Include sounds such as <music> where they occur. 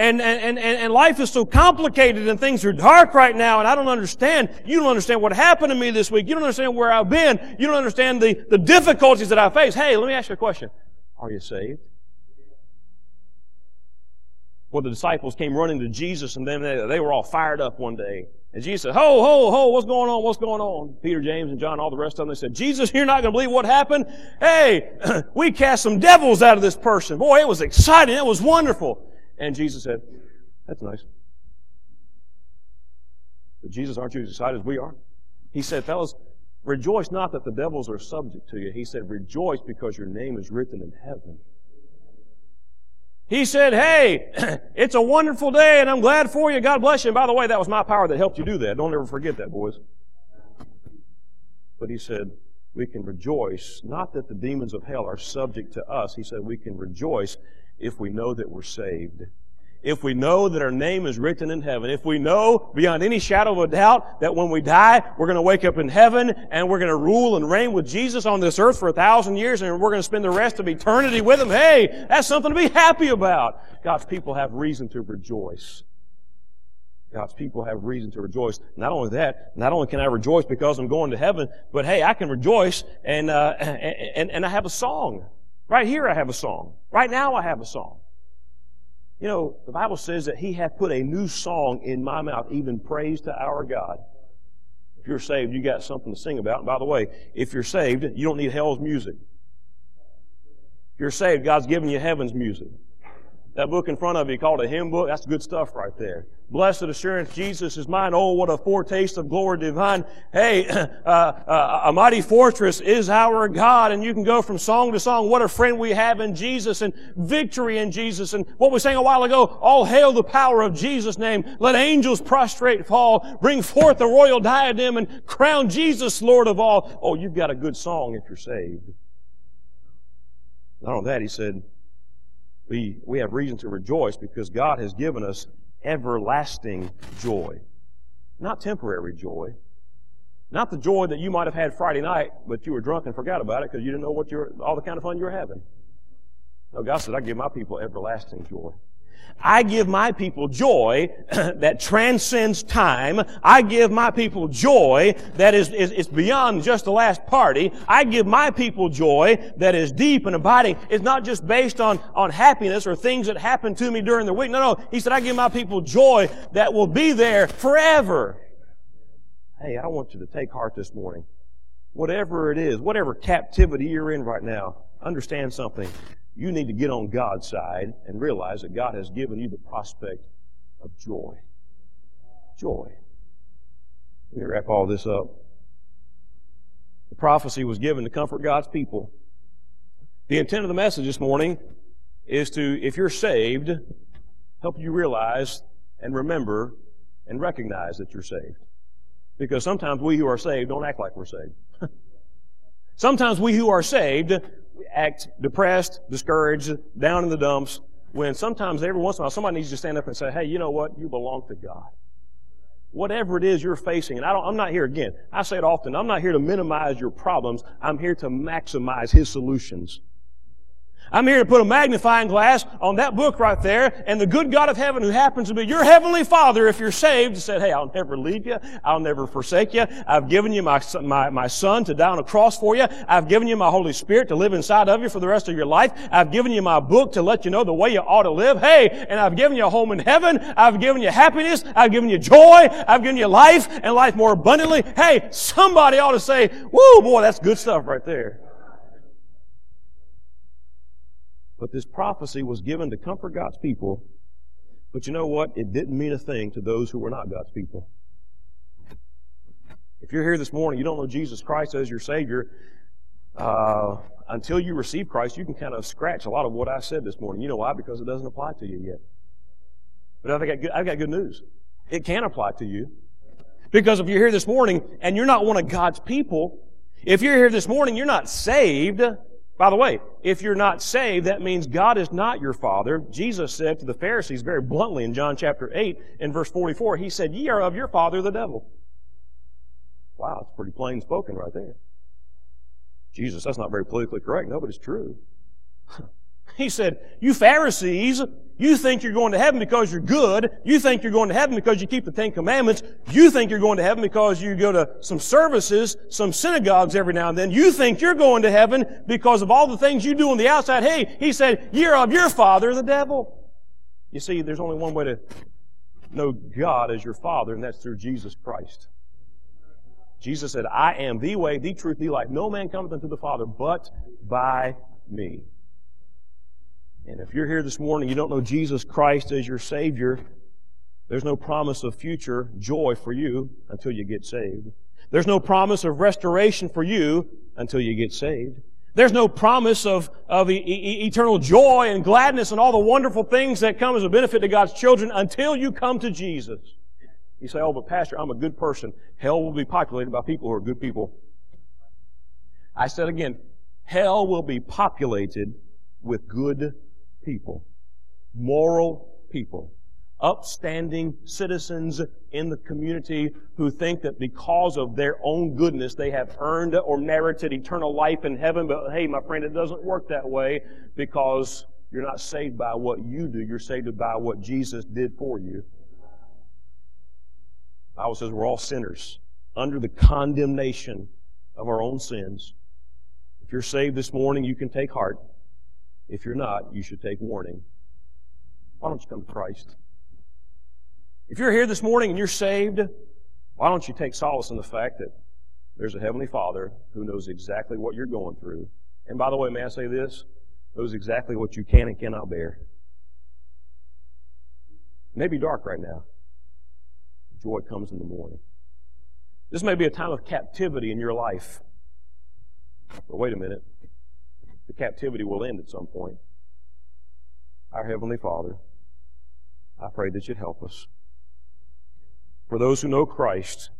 and, and, and, and life is so complicated and things are dark right now and I don't understand. You don't understand what happened to me this week. You don't understand where I've been. You don't understand the, the difficulties that I face. Hey, let me ask you a question. Are you saved? Well, the disciples came running to Jesus and then they, they were all fired up one day. And Jesus said, Ho, ho, ho, what's going on? What's going on? Peter, James, and John, all the rest of them, they said, Jesus, you're not going to believe what happened. Hey, <clears throat> we cast some devils out of this person. Boy, it was exciting. It was wonderful. And Jesus said, That's nice. But Jesus, aren't you as excited as we are? He said, Fellas, rejoice not that the devils are subject to you. He said, Rejoice because your name is written in heaven. He said, Hey, <clears throat> it's a wonderful day and I'm glad for you. God bless you. And by the way, that was my power that helped you do that. Don't ever forget that, boys. But he said, We can rejoice, not that the demons of hell are subject to us. He said, We can rejoice if we know that we're saved if we know that our name is written in heaven, if we know beyond any shadow of a doubt that when we die, we're going to wake up in heaven and we're going to rule and reign with Jesus on this earth for a thousand years and we're going to spend the rest of eternity with Him, hey, that's something to be happy about. God's people have reason to rejoice. God's people have reason to rejoice. Not only that, not only can I rejoice because I'm going to heaven, but hey, I can rejoice and, uh, and, and I have a song. Right here I have a song. Right now I have a song. You know, the Bible says that He hath put a new song in my mouth, even praise to our God. If you're saved, you got something to sing about. And by the way, if you're saved, you don't need hell's music. If you're saved, God's given you heaven's music. That book in front of you called a hymn book, that's good stuff right there. Blessed assurance, Jesus is mine. Oh, what a foretaste of glory divine. Hey, <clears throat> uh, uh, a mighty fortress is our God. And you can go from song to song. What a friend we have in Jesus and victory in Jesus. And what we sang a while ago, all hail the power of Jesus' name. Let angels prostrate fall. Bring forth the royal diadem and crown Jesus Lord of all. Oh, you've got a good song if you're saved. Not only that, he said, we, we have reason to rejoice because God has given us everlasting joy. Not temporary joy. Not the joy that you might have had Friday night, but you were drunk and forgot about it because you didn't know what you're, all the kind of fun you were having. No, God said, I give my people everlasting joy. I give my people joy <clears throat> that transcends time. I give my people joy that is, is, is beyond just the last party. I give my people joy that is deep and abiding. It's not just based on, on happiness or things that happen to me during the week. No, no. He said, I give my people joy that will be there forever. Hey, I want you to take heart this morning. Whatever it is, whatever captivity you're in right now, understand something you need to get on God's side and realize that God has given you the prospect of joy. Joy. Let me wrap all this up. The prophecy was given to comfort God's people. The intent of the message this morning is to, if you're saved, help you realize and remember and recognize that you're saved. Because sometimes we who are saved don't act like we're saved. <laughs> sometimes we who are saved act depressed, discouraged, down in the dumps, when sometimes every once in a while somebody needs to stand up and say, hey, you know what? You belong to God. Whatever it is you're facing, and I don't, I'm not here again. I say it often. I'm not here to minimize your problems. I'm here to maximize His solutions. I'm here to put a magnifying glass on that book right there, and the good God of heaven, who happens to be your heavenly Father, if you're saved, said, "Hey, I'll never leave you. I'll never forsake you. I've given you my my my Son to die on a cross for you. I've given you my Holy Spirit to live inside of you for the rest of your life. I've given you my book to let you know the way you ought to live. Hey, and I've given you a home in heaven. I've given you happiness. I've given you joy. I've given you life and life more abundantly. Hey, somebody ought to say, "Whoa, boy, that's good stuff right there." But this prophecy was given to comfort God's people. But you know what? It didn't mean a thing to those who were not God's people. If you're here this morning, you don't know Jesus Christ as your Savior, uh, until you receive Christ, you can kind of scratch a lot of what I said this morning. You know why? Because it doesn't apply to you yet. But I've got good, I've got good news. It can apply to you. Because if you're here this morning and you're not one of God's people, if you're here this morning, you're not saved, by the way, if you're not saved, that means God is not your father. Jesus said to the Pharisees very bluntly in John chapter 8 in verse 44, He said, Ye are of your father the devil. Wow, it's pretty plain spoken right there. Jesus, that's not very politically correct. No, but it's true. <laughs> He said, You Pharisees, you think you're going to heaven because you're good. You think you're going to heaven because you keep the Ten Commandments. You think you're going to heaven because you go to some services, some synagogues every now and then. You think you're going to heaven because of all the things you do on the outside. Hey, he said, you're of your father, the devil. You see, there's only one way to know God as your father, and that's through Jesus Christ. Jesus said, I am the way, the truth, the life. No man cometh unto the Father but by me. And if you're here this morning, you don't know Jesus Christ as your Savior, there's no promise of future joy for you until you get saved. There's no promise of restoration for you until you get saved. There's no promise of, of e- e- eternal joy and gladness and all the wonderful things that come as a benefit to God's children until you come to Jesus. You say, oh, but Pastor, I'm a good person. Hell will be populated by people who are good people. I said again, hell will be populated with good people, moral people, upstanding citizens in the community who think that because of their own goodness they have earned or merited eternal life in heaven. But hey, my friend, it doesn't work that way because you're not saved by what you do. You're saved by what Jesus did for you. The Bible says we're all sinners under the condemnation of our own sins. If you're saved this morning, you can take heart. If you're not, you should take warning. Why don't you come to Christ? If you're here this morning and you're saved, why don't you take solace in the fact that there's a Heavenly Father who knows exactly what you're going through. And by the way, may I say this? Knows exactly what you can and cannot bear. It may be dark right now. Joy comes in the morning. This may be a time of captivity in your life. But wait a minute the captivity will end at some point. Our Heavenly Father, I pray that you'd help us. For those who know Christ,